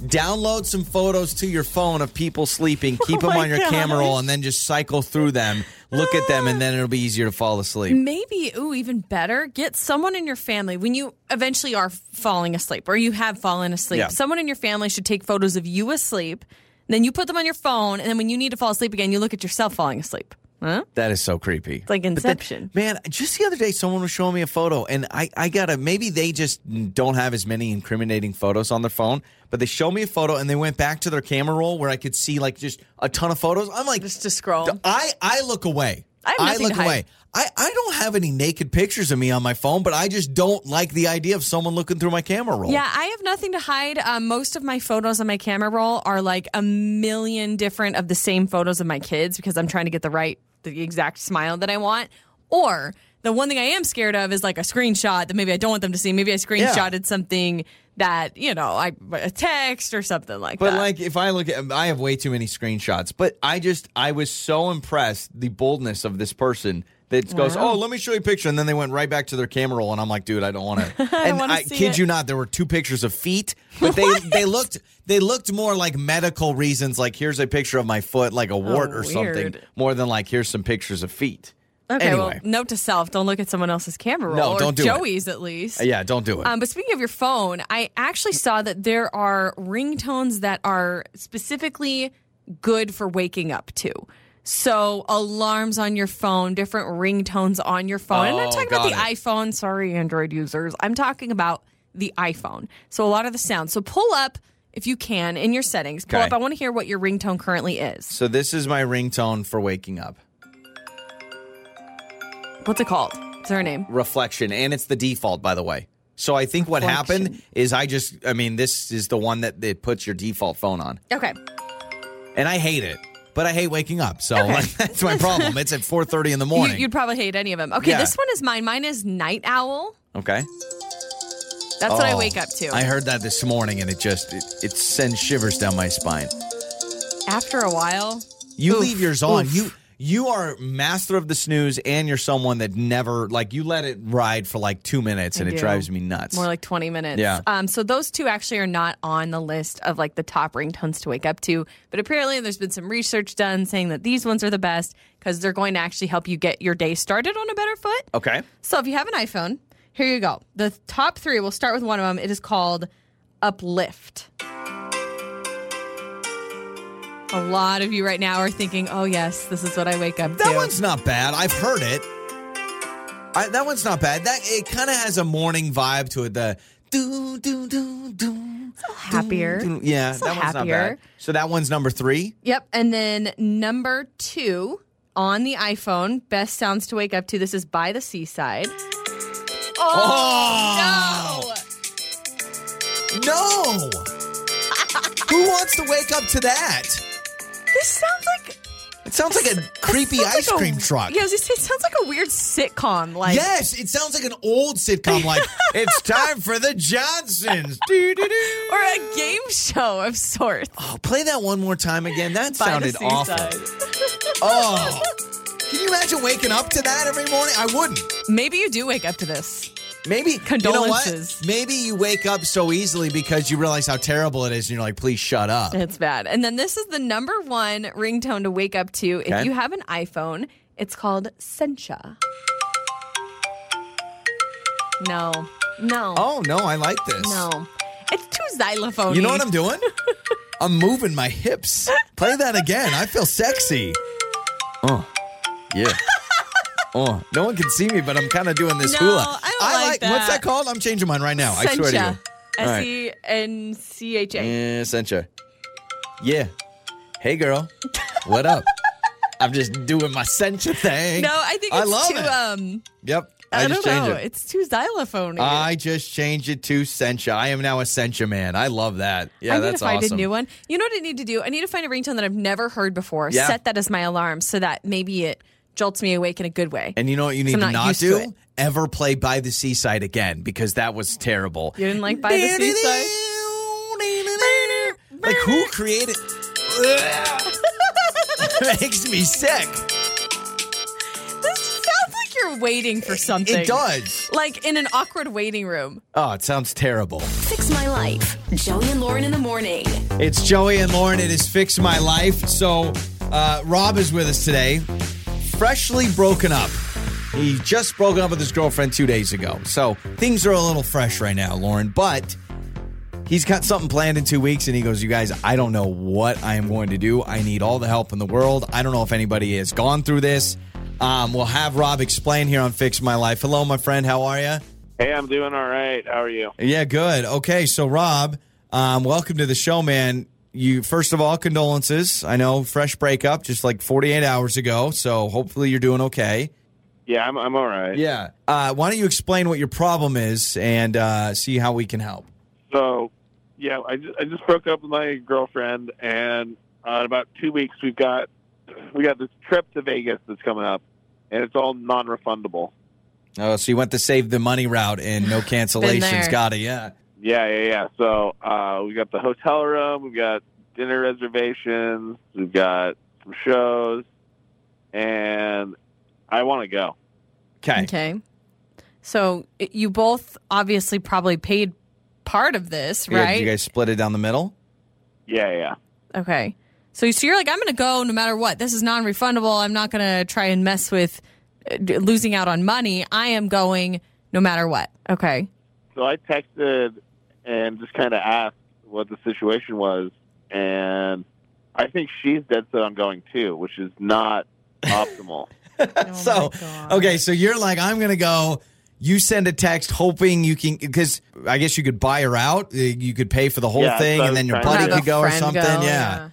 download some photos to your phone of people sleeping, <laughs> keep them on your camera roll, and then just cycle through them, look at them, and ah. then it'll be easier to fall asleep. Maybe, ooh, even better, get someone in your family when you eventually are falling asleep or you have fallen asleep. Yeah. Someone in your family should take photos of you asleep. Then you put them on your phone, and then when you need to fall asleep again, you look at yourself falling asleep. Huh? That is so creepy. It's like Inception. man, just the other day, someone was showing me a photo, and I, I gotta, maybe they just don't have as many incriminating photos on their phone, but they showed me a photo and they went back to their camera roll where I could see like just a ton of photos. I'm like, Just to scroll. I, I look away. I have nothing look to hide. away. I, I don't have any naked pictures of me on my phone, but I just don't like the idea of someone looking through my camera roll. Yeah, I have nothing to hide. Um, most of my photos on my camera roll are like a million different of the same photos of my kids because I'm trying to get the right, the exact smile that I want. Or the one thing I am scared of is like a screenshot that maybe I don't want them to see. Maybe I screenshotted something that you know, I a text or something like But that. But like, if I look at, I have way too many screenshots. But I just, I was so impressed the boldness of this person that goes, "Oh, let me show you a picture," and then they went right back to their camera roll, and I'm like, "Dude, I don't want <laughs> to." And I kid it. you not, there were two pictures of feet, but they <laughs> they looked they looked more like medical reasons, like here's a picture of my foot, like a wart or something, Oh, more than like here's some pictures of feet. okay, anyway. well, note to self: don't look at someone else's camera roll. No, or don't do it. Joey's at least. Yeah, don't do it. Um, but speaking of your phone, I actually saw that there are ringtones that are specifically good for waking up to. So alarms on your phone, different ringtones on your phone. I'm Oh, not talking about the it. iPhone. Sorry, Android users. I'm talking about the iPhone. So a lot of the sounds. So pull up if you can in your settings. Pull Okay. up. I want to hear what your ringtone currently is. so this is my ringtone for waking up. What's it called? Is there a name? reflection and it's the default by the way so i think what happened is i just i mean this is the one that it puts your default phone on Okay. and i hate it but i hate waking up so Okay. like, <laughs> that's my problem it's at 4.30 in the <laughs> morning you'd probably hate any of them. Okay, Yeah. this one is mine. Mine is Night Owl. okay That's what I Oh, wake up to. i heard that this morning and it just it, it sends shivers down my spine After a while, you Oof, leave yours on oof. you you are master of the snooze and you're someone that never like you let it ride for like two minutes and I it drives me nuts more like 20 minutes. Yeah. Um, so those two actually are not on the list of like the top ringtones to wake up to. But apparently there's been some research done saying that these ones are the best because they're going to actually help you get your day started on a better foot. okay So if you have an iPhone, here you go. The top three, we'll start with one of them. It is called Uplift. A lot of you right now are thinking, "Oh yes, this is what I wake up to. That to." one's not bad. I've heard it. I, that one's not bad. That it kind of has a morning vibe to it. The do do do do. happier. do, do. Yeah, It's a that one's not happier. bad. So that one's number three. Yep. And then number two on the iPhone, best sounds to wake up to. This is by the seaside. Oh, oh no. no! <laughs> Who wants to wake up to that? This sounds like It sounds like a creepy sounds ice like a- cream truck. Yeah, I was gonna say, it sounds like a weird sitcom. Like Yes, it sounds like an old sitcom. Like <laughs> it's time for the Johnsons. <laughs> Doo-doo-doo. or a game show of sorts. Oh, play that one more time again. That by the sounded awful. seaside. Oh, can you imagine waking up to that every morning? I wouldn't. Maybe you do wake up to this. Maybe You know Condolences. Maybe you wake up so easily because you realize how terrible it is, and you're like, "Please shut up." It's bad. And then this is the number one ringtone to wake up to if you have an iPhone. It's called Sencha. No, no, Oh no, I like this. no. It's too xylophone. You know what I'm doing? <laughs> I'm moving my hips. Play that again. I feel sexy. Oh, yeah. Oh, no one can see me, but I'm kind of doing this No, hula. I don't like What's that. that called? I'm changing mine right now. I swear to you. Sencha. All right. S E N C H A. Yeah, Sencha. Yeah. Hey, girl. What up? <laughs> I'm just doing my Sencha thing. No, I think I it's love too. it. Um, Yep. I, I, don't just changed know. it. It's too xylophone. I just changed it to Sencha. I am now a Sencha man. I love that. Yeah, I need that's to find awesome. a new one. You know what I need to do? I need to find a ringtone that I've never heard before. Yeah. Set that as my alarm so that maybe it jolts me awake in a good way. And you know what you need to not not used to do? Ever play by the seaside again because that was terrible. You didn't like by the seaside? Like who created? <laughs> it makes me sick. This sounds like you're waiting for something. It does. Like in an awkward waiting room. Oh, it sounds terrible. Fix My Life. Joey and Lauren in the morning. It's Joey and Lauren. It is Fix My Life. So, uh, Rob is with us today. Freshly broken up. He just broke up with his girlfriend two days ago. So, things are a little fresh right now, Lauren. But he's got something planned in two weeks. And he goes, You guys, I don't know what I am going to do. I need all the help in the world. I don't know if anybody has gone through this. Um, we'll have Rob explain here on Fix My Life. Hello, my friend. How are you? Hey, I'm doing all right. How are you? Yeah, good. Okay, so Rob, um, welcome to the show, man. You first of all, condolences. I know fresh breakup just like 48 hours ago, so hopefully you're doing okay. Yeah, I'm, I'm all right. Yeah. Uh, why don't you explain what your problem is and uh, see how we can help? So, yeah, I just, I just broke up with my girlfriend, and uh, in about two weeks we've got we got this trip to Vegas that's coming up, and it's all non-refundable. Oh, so you went the save the money route and no <laughs> cancellations. Got it. Yeah. Yeah, yeah, yeah. So uh, we got the hotel room, we've got dinner reservations, we've got some shows, and I want to go. Okay. Okay. So it- you both obviously probably paid part of this, Yeah, right? did you guys split it down the middle? Yeah, yeah. Okay. So, so you're like, I'm going to go no matter what. This is non refundable. I'm not going to try and mess with uh, d- losing out on money. I am going no matter what. Okay. So I texted and just kind of asked what the situation was, and I think she's dead set on going too, which is not <laughs> optimal. so okay, so you're like, I'm gonna go. You send a text hoping you can, because I guess you could buy her out. Uh, You could pay for the whole Yeah, thing, what I and then your buddy could go or something. go, yeah.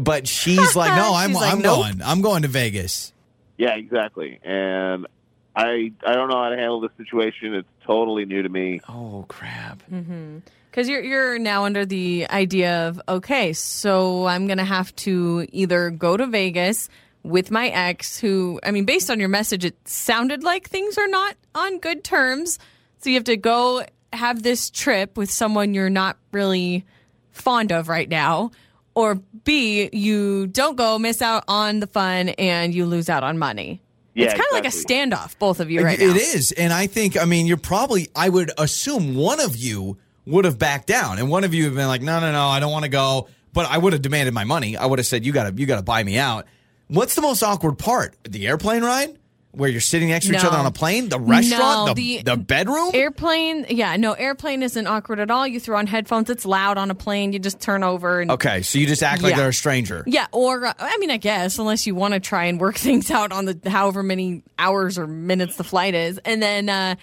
but she's like, no, <laughs> I'm like, I'm nope. going. I'm going to Vegas. yeah, exactly. And I I don't know how to handle this situation. It's totally new to me. Oh crap! Mm-hmm. Because you're you're now under the idea of okay, so I'm gonna have to either go to Vegas with my ex, who I mean, based on your message, it sounded like things are not on good terms. So you have to go have this trip with someone you're not really fond of right now, or B, you don't go, miss out on the fun, and you lose out on money. Yeah, it's kind of exactly. like a standoff, both of you right It now. is, and I think, I mean, you're probably. I would assume one of you would have backed down, and one of you have been like, no, no, no, I don't want to go. But I would have demanded my money. I would have said, you got to, you got to buy me out. What's the most awkward part? The airplane ride? Where you're sitting next to each other on a plane? The restaurant? No, the, the- the bedroom? Airplane, yeah, no, airplane isn't awkward at all. You throw on headphones, it's loud on a plane. You just turn over and okay, so you just act like Yeah. they're a stranger. Yeah, or uh, I mean, I guess unless you want to try and work <laughs> things out on the however many hours or minutes the flight is, and then uh,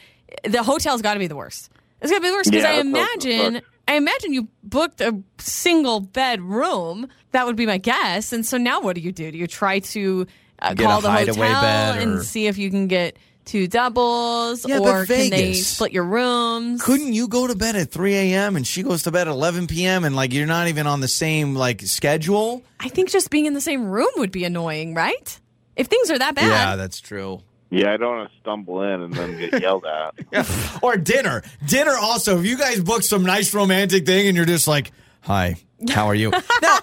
the hotel's got to be the worst. It's got to be the worst because Yeah, I that's what the imagine. I imagine you booked a single bed room. That would be my guess. And so now, what do you do? Do you try to uh, Get call a the hotel bed or- and see if you can get two doubles, Yeah, but or can they split your rooms? Couldn't you go to bed at 3 a.m. and she goes to bed at 11 p.m. and like you're not even on the same like schedule? I think just being in the same room would be annoying, right? If things are that bad. Yeah, that's true. Yeah, I don't want to stumble in and then get yelled at. <laughs> or dinner. Dinner also. If you guys book some nice romantic thing and you're just like, "Hi, how are you?" <laughs> now,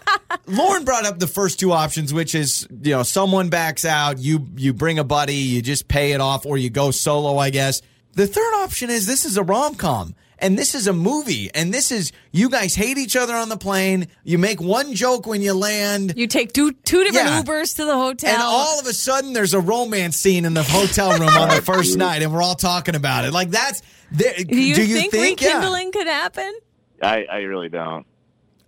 Lauren brought up the first two options, which is you know someone backs out, you you bring a buddy, you just pay it off, or you go solo. I guess the third option is this is a rom com. And this is a movie, and this is you guys hate each other on the plane. You make one joke when you land, You take two two different Yeah. Ubers to the hotel. and all of a sudden, there's a romance scene in the hotel room on the first <laughs> night, and we're all talking about it. Like that's. There, do you, do you think, think, Yeah. rekindling could happen? I, I really don't.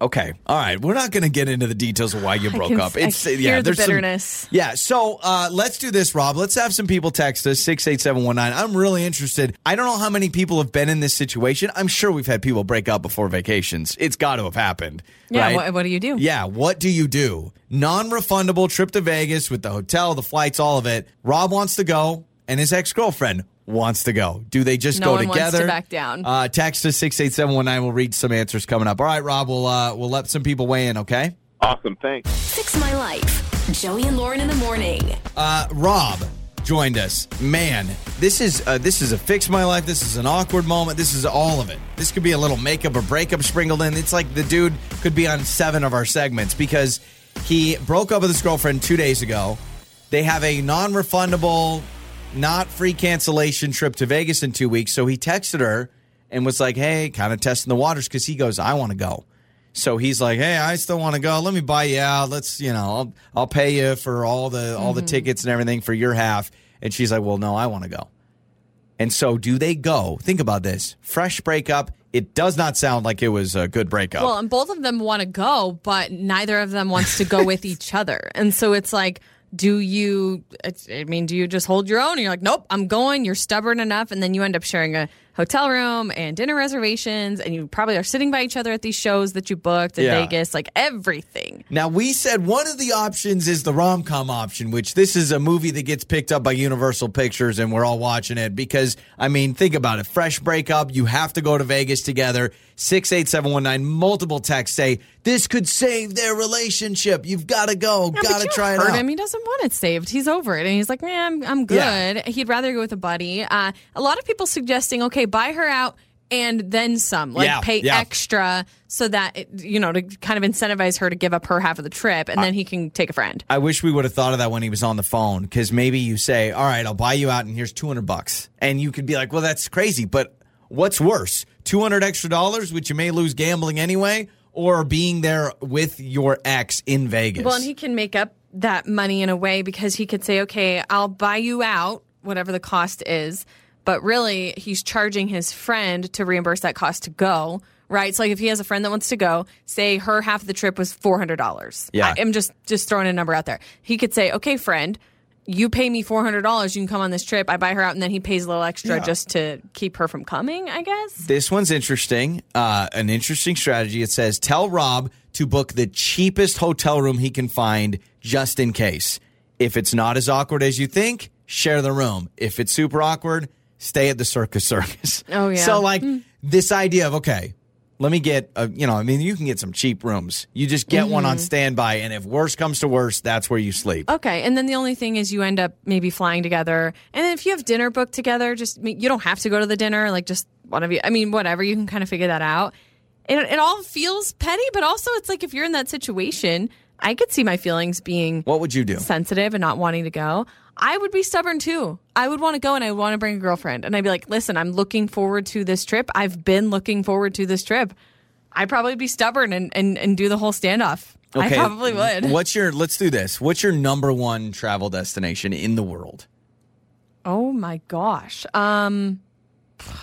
Okay, all right. We're not going to get into the details of why you broke can- up. I It's hear yeah, the there's some- bitterness. yeah, so uh, let's do this, Rob. Let's have some people text us six eight seven one nine. I'm really interested. I don't know how many people have been in this situation. I'm sure we've had people break up before vacations. It's got to have happened. Yeah. right? What, what do you do? Yeah, what do you do? Non refundable trip to Vegas with the hotel, the flights, all of it. Rob wants to go, and his ex girlfriend wants to go. Do they just No go one wants to together? back down. Uh, text us six eight seven one nine. We'll read some answers coming up. All right, Rob. We'll uh, we'll let some people weigh in. Okay. Awesome, thanks. Fix My Life. Joey and Lauren in the morning. Uh, Rob joined us. Man, this is uh, this is a fix my life. This is an awkward moment. This is all of it. This could be a little makeup or breakup sprinkled in. It's like the dude could be on seven of our segments because he broke up with his girlfriend two days ago. They have a non-refundable, not free cancellation trip to Vegas in two weeks. So he texted her and was like, "Hey, kind of testing the waters," because he goes, "I want to go." So he's like, "Hey, I still want to go. Let me buy you out. Let's, you know, I'll I'll pay you for all the all the mm-hmm. tickets and everything for your half." And she's like, "Well, no, I want to go." And so, do they go? Think about this: fresh breakup. It does not sound like it was a good breakup. Well, and both of them want to go, but neither of them wants to go with <laughs> each other. And so it's like, do you, I mean, do you just hold your own? And you're like, nope, I'm going. You're stubborn enough. And then you end up sharing a hotel room and dinner reservations. And you probably are sitting by each other at these shows that you booked in Yeah. Vegas, like everything. Now we said one of the options is the rom com option, which this is a movie that gets picked up by Universal Pictures, and we're all watching it because I mean, think about it: fresh breakup, you have to go to Vegas together. Six eight seven one nine. Multiple texts say this could save their relationship. You've got to go, Yeah, got to try it out. him. He doesn't want it saved. He's over it, and he's like, "Man, I'm, I'm good." Yeah. He'd rather go with a buddy. Uh, a lot of people suggesting, okay, buy her out and then some, like Yeah, pay yeah. extra so that it, you know to kind of incentivize her to give up her half of the trip, and then he can take a friend. I wish we would have thought of that when he was on the phone because maybe you say, "All right, I'll buy you out, and here's two hundred bucks," and you could be like, "Well, that's crazy," but what's worse, two hundred extra dollars, which you may lose gambling anyway, or being there with your ex in Vegas? Well, and he can make up that money in a way because he could say, okay, I'll buy you out, whatever the cost is. But really, he's charging his friend to reimburse that cost to go, right? So, like, if he has a friend that wants to go, say her half of the trip was four hundred dollars. Yeah. I'm just just throwing a number out there. He could say, okay, friend, you pay me four hundred dollars, you can come on this trip. I buy her out, and then he pays a little extra Yeah. just to keep her from coming. I guess. This one's interesting. Uh, an interesting strategy. It says tell Rob to book the cheapest hotel room he can find just in case. If it's not as awkward as you think, share the room. If it's super awkward, stay at the Circus Circus. <laughs> Oh, yeah. So like this idea of okay, let me get a you know I mean you can get some cheap rooms. You just get one Mm-hmm. on standby, and if worse comes to worse, that's where you sleep. Okay, and then the only thing is you end up maybe flying together, and then if you have dinner booked together, just I mean, you don't have to go to the dinner. Like just one of you. I mean, whatever you can kind of figure that out. It, it all feels petty, but also it's like if you're in that situation, I could see my feelings being What would you do? sensitive and not wanting to go. I would be stubborn too. I would want to go and I would want to bring a girlfriend, and I'd be like, "Listen, I'm looking forward to this trip. I've been looking forward to this trip." I'd probably be stubborn and and, and do the whole standoff. I probably would. <laughs> What's your? Let's do this. What's your number one travel destination in the world? Oh my gosh. Um,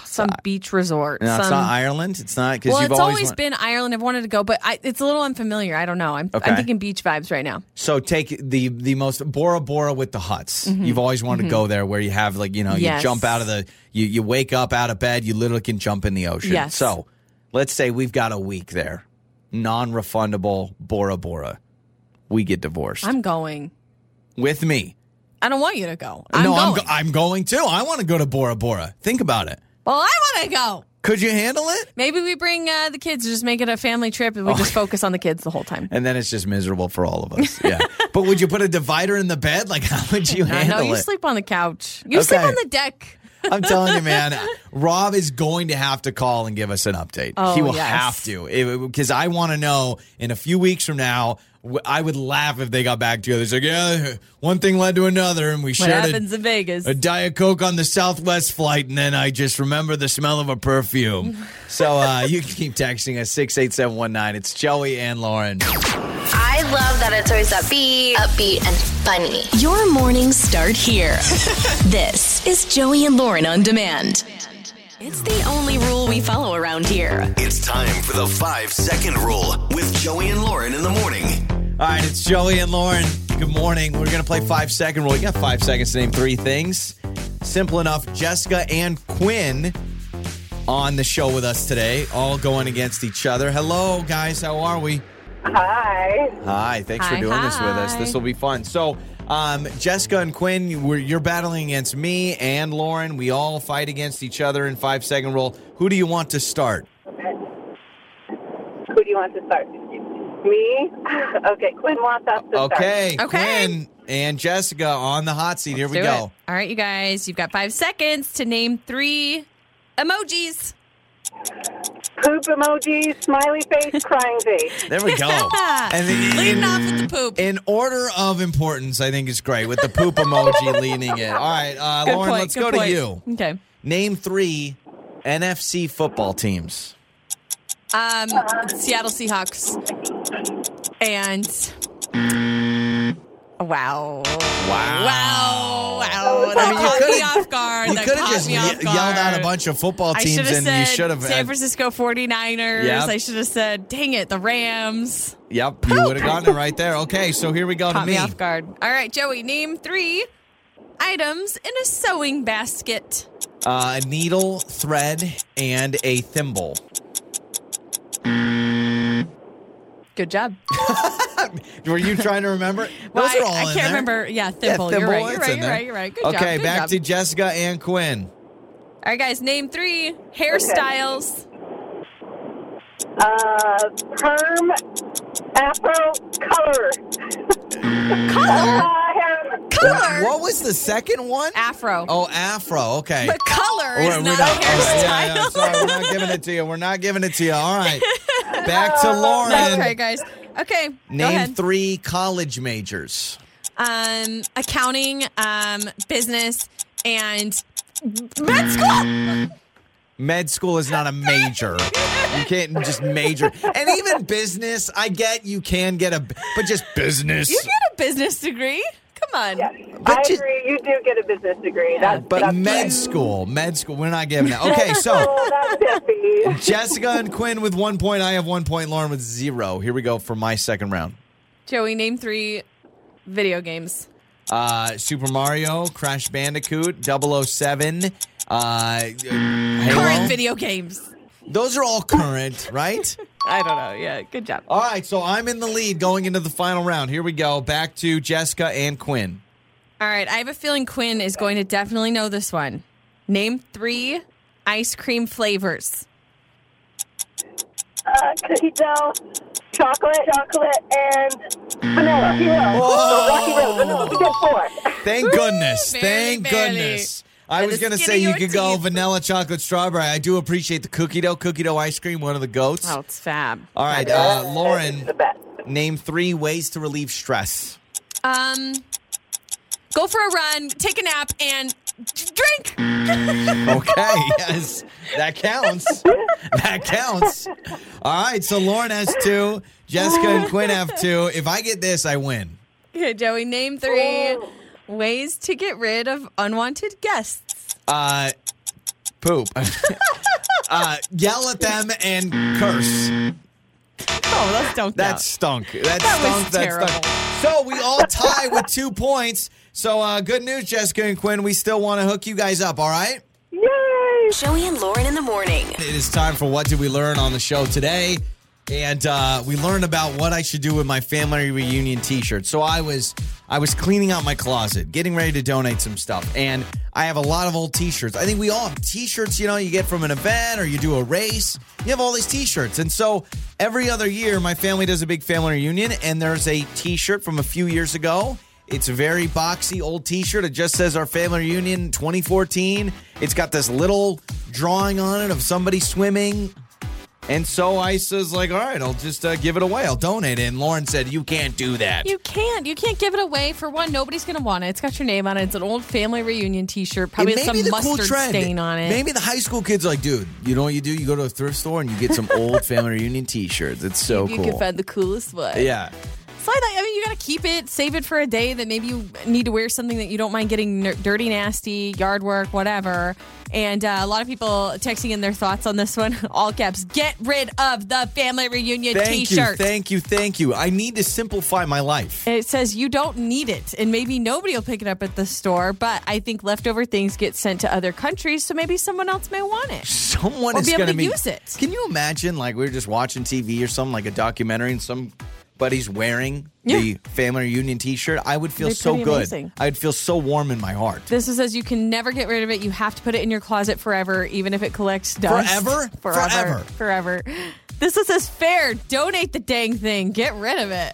some beach resort. No, it's some, not Ireland. It's not because well, you've it's always, always wa- been Ireland. I've wanted to go, but I, it's a little unfamiliar. I don't know. I'm, Okay. I'm thinking beach vibes right now. So take the the most Bora Bora with the huts. You've always wanted to go there, where you have like you know Mm-hmm. Yes. you jump out of the you you wake up out of bed, you literally can jump in the ocean. Yes. So let's say we've got a week there, non refundable Bora Bora. We get divorced I'm going. with me. I don't want you to go. I'm no, going. I'm go- I'm going too. I want to go to Bora Bora. Think about it. Well, I want to go. Could you handle it? Maybe we bring uh, the kids, just make it a family trip, and we just focus on the kids the whole time. And then it's just miserable for all of us. Yeah. <laughs> but would you put a divider in the bed? Like, how would you I handle know you it? sleep on the couch. You sleep on the deck. I'm telling you, man. <laughs> Rob is going to have to call and give us an update. Oh, he will yes. have to because I want to know in a few weeks from now. W- I would laugh if they got back together. It's like, yeah, one thing led to another, and we What shared happens a, in Vegas? a Diet Coke on the Southwest flight, and then I just remember the smell of a perfume. <laughs> so uh, you can keep texting us six eight seven one nine. It's Joey and Lauren. I love that it's always upbeat, upbeat, and funny. Your mornings start here. <laughs> this is Joey and Lauren on demand. It's the only rule we follow around here. It's time for the five second rule with Joey and Lauren in the morning. All right, it's Joey and Lauren. Good morning. We're going to play five second rule. You got five seconds to name three things. Simple enough. Jessica and Quinn on the show with us today, all going against each other. Hello, guys. How are we? Hi. Hi. Thanks for Hi, doing this with us. This will be fun. So, um, Jessica and Quinn, we're, you're battling against me and Lauren. We all fight against each other in five second rule. Who do you want to start? Who do you want to start? Me? <laughs> Okay, Quinn wants us to start. Okay, Okay. Quinn and Jessica on the hot seat. Here we go. it. All right, you guys, you've got five seconds to name three emojis. Poop emoji, smiley face, crying face. There we go. <laughs> and then Leading in- off with the poop. In order of importance, I think it's great with the poop emoji <laughs> leading it. All right, uh, Lauren, point, let's good go to you. Okay. Name three NFC football teams. Um, Seattle Seahawks. And wow, Wow. wow, wow! That I mean, you caught me could've- off guard. You that could have caught just me ye- off yelled out a bunch of football I teams, should have and said you should have. San Francisco 49ers. Yep. I should have said, dang it, the Rams. Yep, you would have gotten it right there. Okay, so here we go Caught to me. me. off guard. All right, Joey, name three items in a sewing basket. Uh, a needle, thread, and a thimble. Good job. <laughs> Were you trying to remember? <laughs> Well, Those are all I, I in can't there. remember. Yeah, thimble. thimble, You're right. You're right. You're right. You're right. Good job. Okay, back job. to Jessica and Quinn. All right, guys, name three hairstyles. Uh, perm, afro, color. Uh, hair, Color. What was the second one? Afro. Oh, afro. Okay. But color We're- is not, not- a oh, hairstyle. yeah, yeah, sorry, we're not giving it to you. We're not giving it to you. All right. <laughs> Back to Lauren. Okay, guys. Okay, go Name ahead. three college majors. um, accounting, um, business, and med school. Med school is not a major. You can't just major. And even business, I get you can get a, but just business. You get a business degree. Come on. But I just- agree. You do get a business degree. That's, But that's med right. school, med school, we're not giving it. Okay, so <laughs> Oh, that's. Jessica and Quinn with one point. I have one point. Lauren with zero. Here we go for my second round. Joey, name three video games. Uh, Super Mario, Crash Bandicoot, 007, uh, Halo. Current video games. Those are all current, right? <laughs> I don't know. Yeah, good job. All right, so I'm in the lead going into the final round. Here we go. Back to Jessica and Quinn. All right, I have a feeling Quinn is going to definitely know this one. Name three ice cream flavors. Uh, cookie dough, chocolate, chocolate, and vanilla. Hero. Whoa. Rocky Road. Vanilla. We did four. Thank goodness. barely, Thank barely. goodness. I By was going to say you your could go vanilla chocolate strawberry. I do appreciate the cookie dough, cookie dough ice cream, one of the goats. Oh, it's fab. All right, uh, Lauren, name three ways to relieve stress. Um, go for a run, take a nap, and drink. <laughs> Okay, yes, that counts. That counts. All right, so Lauren has two, Jessica and Quinn have two. If I get this, I win. Okay, Joey, name three Ways to get rid of unwanted guests. Uh, poop. <laughs> uh, yell at them and curse. Oh, that's don't That count. stunk. That, That stunk. was that terrible. stunk. So we all tie with two points. So uh, good news, Jessica and Quinn. We still want to hook you guys up. All right. Yay! Joey and Lauren in the morning. It is time for what did we learn on the show today, and uh, we learned about what I should do with my family reunion T-shirt. So I was I was cleaning out my closet, getting ready to donate some stuff, and I have a lot of old T-shirts. I think we all have T-shirts. You know, you get from an event or you do a race. You have all these T-shirts, and so every other year, my family does a big family reunion, and there's a T-shirt from a few years ago. It's a very boxy old T-shirt. It just says our family reunion 2014. It's got this little drawing on it of somebody swimming. And so Isa's like, all right, I'll just uh, give it away. I'll donate it. And Lauren said, you can't do that. You can't. You can't give it away. For one, nobody's going to want it. It's got your name on it. It's an old family reunion. Probably has may be some cool mustard trend. stain on it. Maybe the high school kids are like, dude, you know what you do? You go to a thrift store and you get some old <laughs> family reunion T-shirts. It's so you cool. can find the coolest one. yeah. So I I mean, you got to keep it, save it for a day that maybe you need to wear something that you don't mind getting ner- dirty, nasty, yard work, whatever. And uh, a lot of people texting in their thoughts on this one. <laughs> All caps, get rid of the family reunion Thank t-shirt. you, thank you, thank you. I need to simplify my life. It says you don't need it, and maybe nobody will pick it up at the store. But I think leftover things get sent to other countries, so maybe someone else may want it. Someone Or is be able going to use it. Can you imagine, like, we were just watching TV or something, like a documentary, and somebody's wearing the family reunion T-shirt? I would feel They're so good. amazing. I would feel so warm in my heart. This says you can never get rid of it. You have to put it in your closet forever, even if it collects dust. Forever? Forever. Forever. Forever. This says fair. Donate the dang thing. Get rid of it.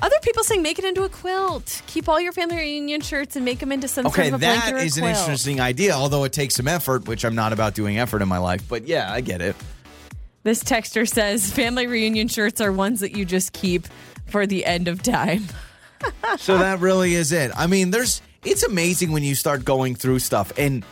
Other people saying make it into a quilt. Keep all your family reunion shirts and make them into some Okay, sort of a blanket that is an interesting idea, although it takes some effort, which I'm not about doing effort in my life. But yeah, I get it. This texter says family reunion shirts are ones that you just keep for the end of time. <laughs> So that really is it. I mean, there's it's amazing when you start going through stuff and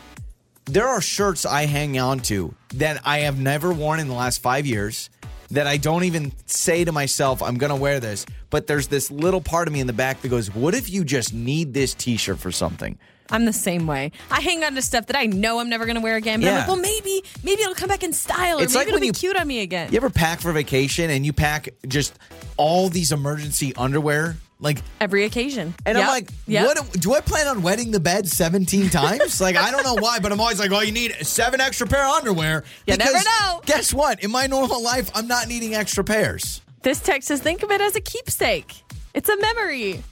there are shirts I hang on to that I have never worn in the last 5 years that I don't even say to myself I'm going to wear this, but there's this little part of me in the back that goes, "What if you just need this t-shirt for something?" I'm the same way. I hang on to stuff that I know I'm never going to wear again. But I'm Yeah. like, well, maybe, maybe it'll come back in style, or It's maybe like it'll when be you- cute on me again. You ever pack for vacation and you pack just all these emergency underwear? Like Every occasion. And Yep. I'm like, Yep. what do I plan on wetting the bed 17 times? like, I don't know why, but I'm always like, well, you need seven extra pair of underwear. You never know. Guess what? In my normal life, I'm not needing extra pairs. This text says, think of it as a keepsake. It's a memory.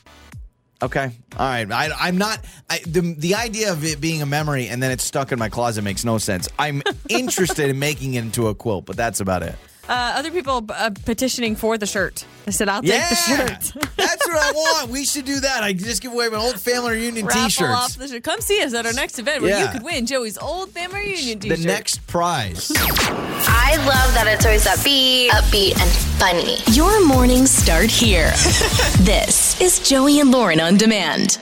Okay. All right. I, I'm not, I, the, the idea of it being a memory and then it's stuck in my closet makes no sense. I'm <laughs> interested in making it into a quilt, but that's about it. Uh, other people uh, petitioning for the shirt. I said, I'll take yeah. the shirt. <laughs> that's what I want. We should do that. I just give away my old family reunion t shirts. Come see us at our next event where Yeah. you could win Joey's old family reunion t-shirt. The next prize. I love that it's always upbeat, upbeat, and funny. Your mornings start here. <laughs> this is Joey and Lauren on demand.